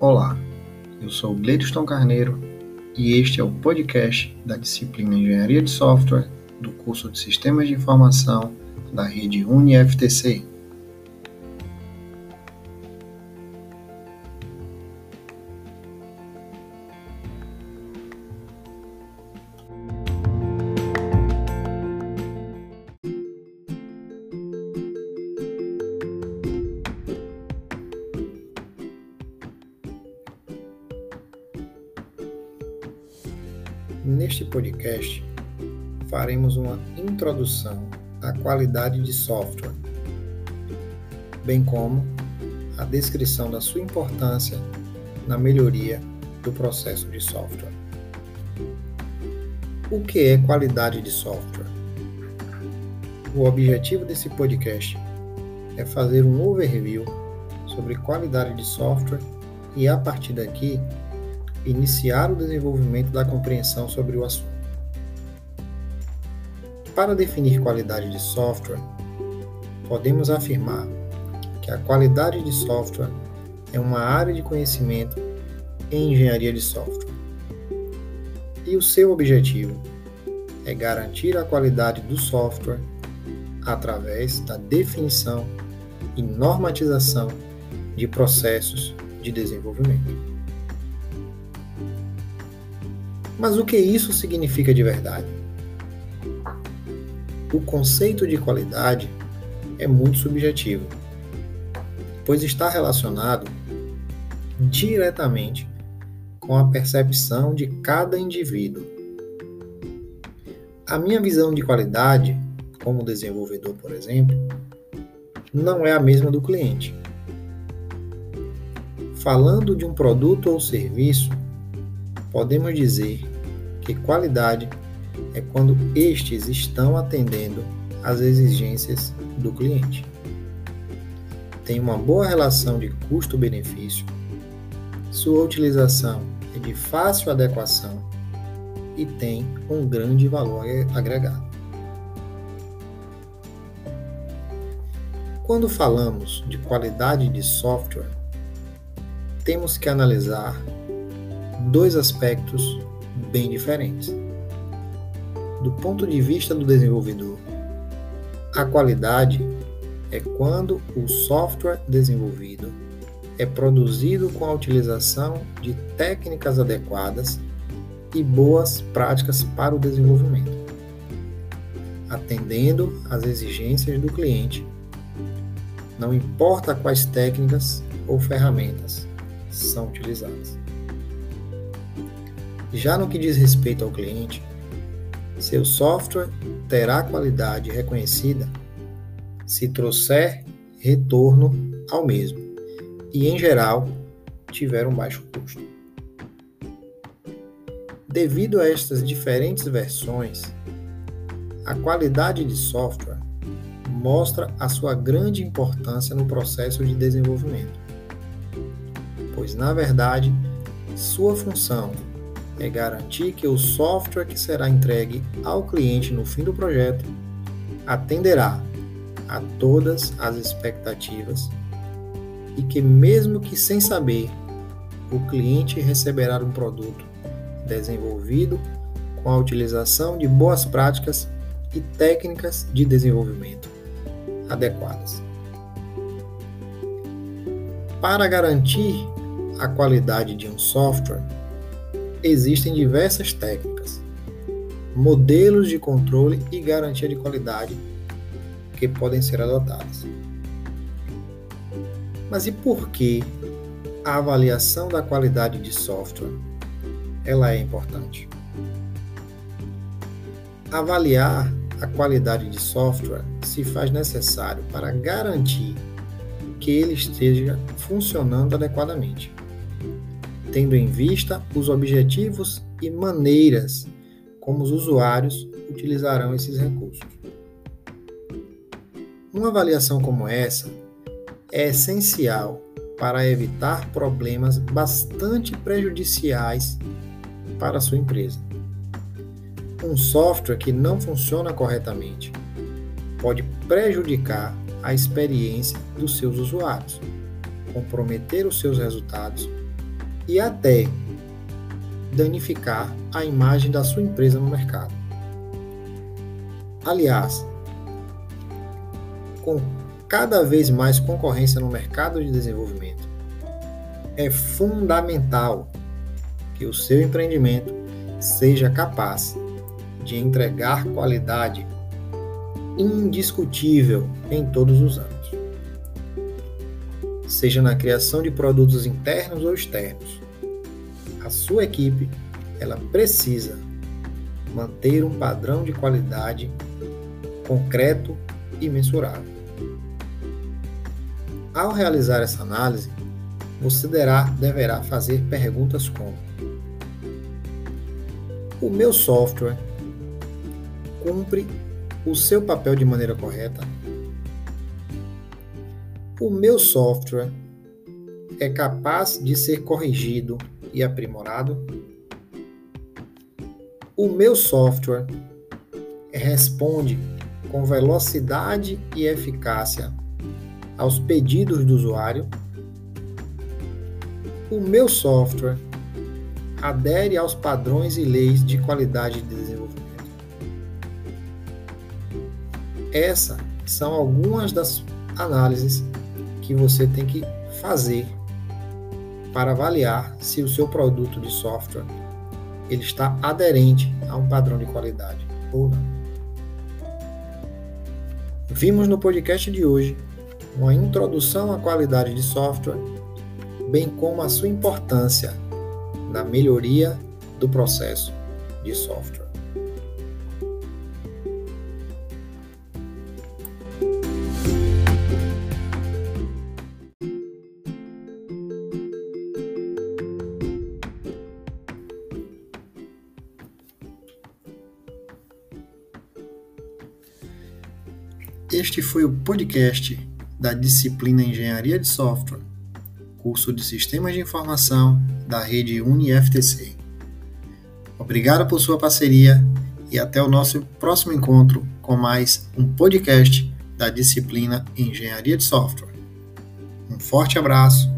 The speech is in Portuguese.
Olá, eu sou Gleidson Carneiro e este é o podcast da disciplina Engenharia de Software do curso de Sistemas de Informação da rede UniFTC. Neste podcast, faremos uma introdução à qualidade de software, bem como a descrição da sua importância na melhoria do processo de software. O que é qualidade de software? O objetivo desse podcast é fazer um overview sobre qualidade de software e, a partir daqui, iniciar o desenvolvimento da compreensão sobre o assunto. Para definir qualidade de software, podemos afirmar que a qualidade de software é uma área de conhecimento em engenharia de software. E o seu objetivo é garantir a qualidade do software através da definição e normatização de processos de desenvolvimento. Mas o que isso significa de verdade? O conceito de qualidade é muito subjetivo, pois está relacionado diretamente com a percepção de cada indivíduo. A minha visão de qualidade, como desenvolvedor, por exemplo, não é a mesma do cliente. Falando de um produto ou serviço, podemos dizer que qualidade é quando estes estão atendendo às exigências do cliente. Tem uma boa relação de custo-benefício, sua utilização é de fácil adequação e tem um grande valor agregado. Quando falamos de qualidade de software, temos que analisar dois aspectos bem diferentes. Do ponto de vista do desenvolvedor, a qualidade é quando o software desenvolvido é produzido com a utilização de técnicas adequadas e boas práticas para o desenvolvimento, atendendo às exigências do cliente, não importa quais técnicas ou ferramentas são utilizadas. Já no que diz respeito ao cliente, seu software terá qualidade reconhecida se trouxer retorno ao mesmo e, em geral, tiver um baixo custo. Devido a estas diferentes versões, a qualidade de software mostra a sua grande importância no processo de desenvolvimento, pois, na verdade, sua função é garantir que o software que será entregue ao cliente no fim do projeto atenderá a todas as expectativas e que, mesmo que sem saber, o cliente receberá um produto desenvolvido com a utilização de boas práticas e técnicas de desenvolvimento adequadas. Para garantir a qualidade de um software, existem diversas técnicas, modelos de controle e garantia de qualidade que podem ser adotadas. Mas e por que a avaliação da qualidade de software ela é importante? Avaliar a qualidade de software se faz necessário para garantir que ele esteja funcionando adequadamente tendo em vista os objetivos e maneiras como os usuários utilizarão esses recursos. Uma avaliação como essa é essencial para evitar problemas bastante prejudiciais para a sua empresa. Um software que não funciona corretamente pode prejudicar a experiência dos seus usuários, comprometer os seus resultados e até danificar a imagem da sua empresa no mercado. Aliás, com cada vez mais concorrência no mercado de desenvolvimento, é fundamental que o seu empreendimento seja capaz de entregar qualidade indiscutível em todos os anos, seja na criação de produtos internos ou externos. A sua equipe, ela precisa manter um padrão de qualidade concreto e mensurável. Ao realizar essa análise, você deverá fazer perguntas como: O meu software cumpre o seu papel de maneira correta? O meu software é capaz de ser corrigido e aprimorado? O meu software responde com velocidade e eficácia aos pedidos do usuário? O meu software adere aos padrões e leis de qualidade de desenvolvimento? Essas são algumas das análises que você tem que fazer para avaliar se o seu produto de software ele está aderente a um padrão de qualidade ou não. Vimos no podcast de hoje uma introdução à qualidade de software, bem como a sua importância na melhoria do processo de software. Este foi o podcast da disciplina Engenharia de Software, curso de Sistemas de Informação da rede UniFTC. Obrigado por sua parceria e até o nosso próximo encontro com mais um podcast da disciplina Engenharia de Software. Um forte abraço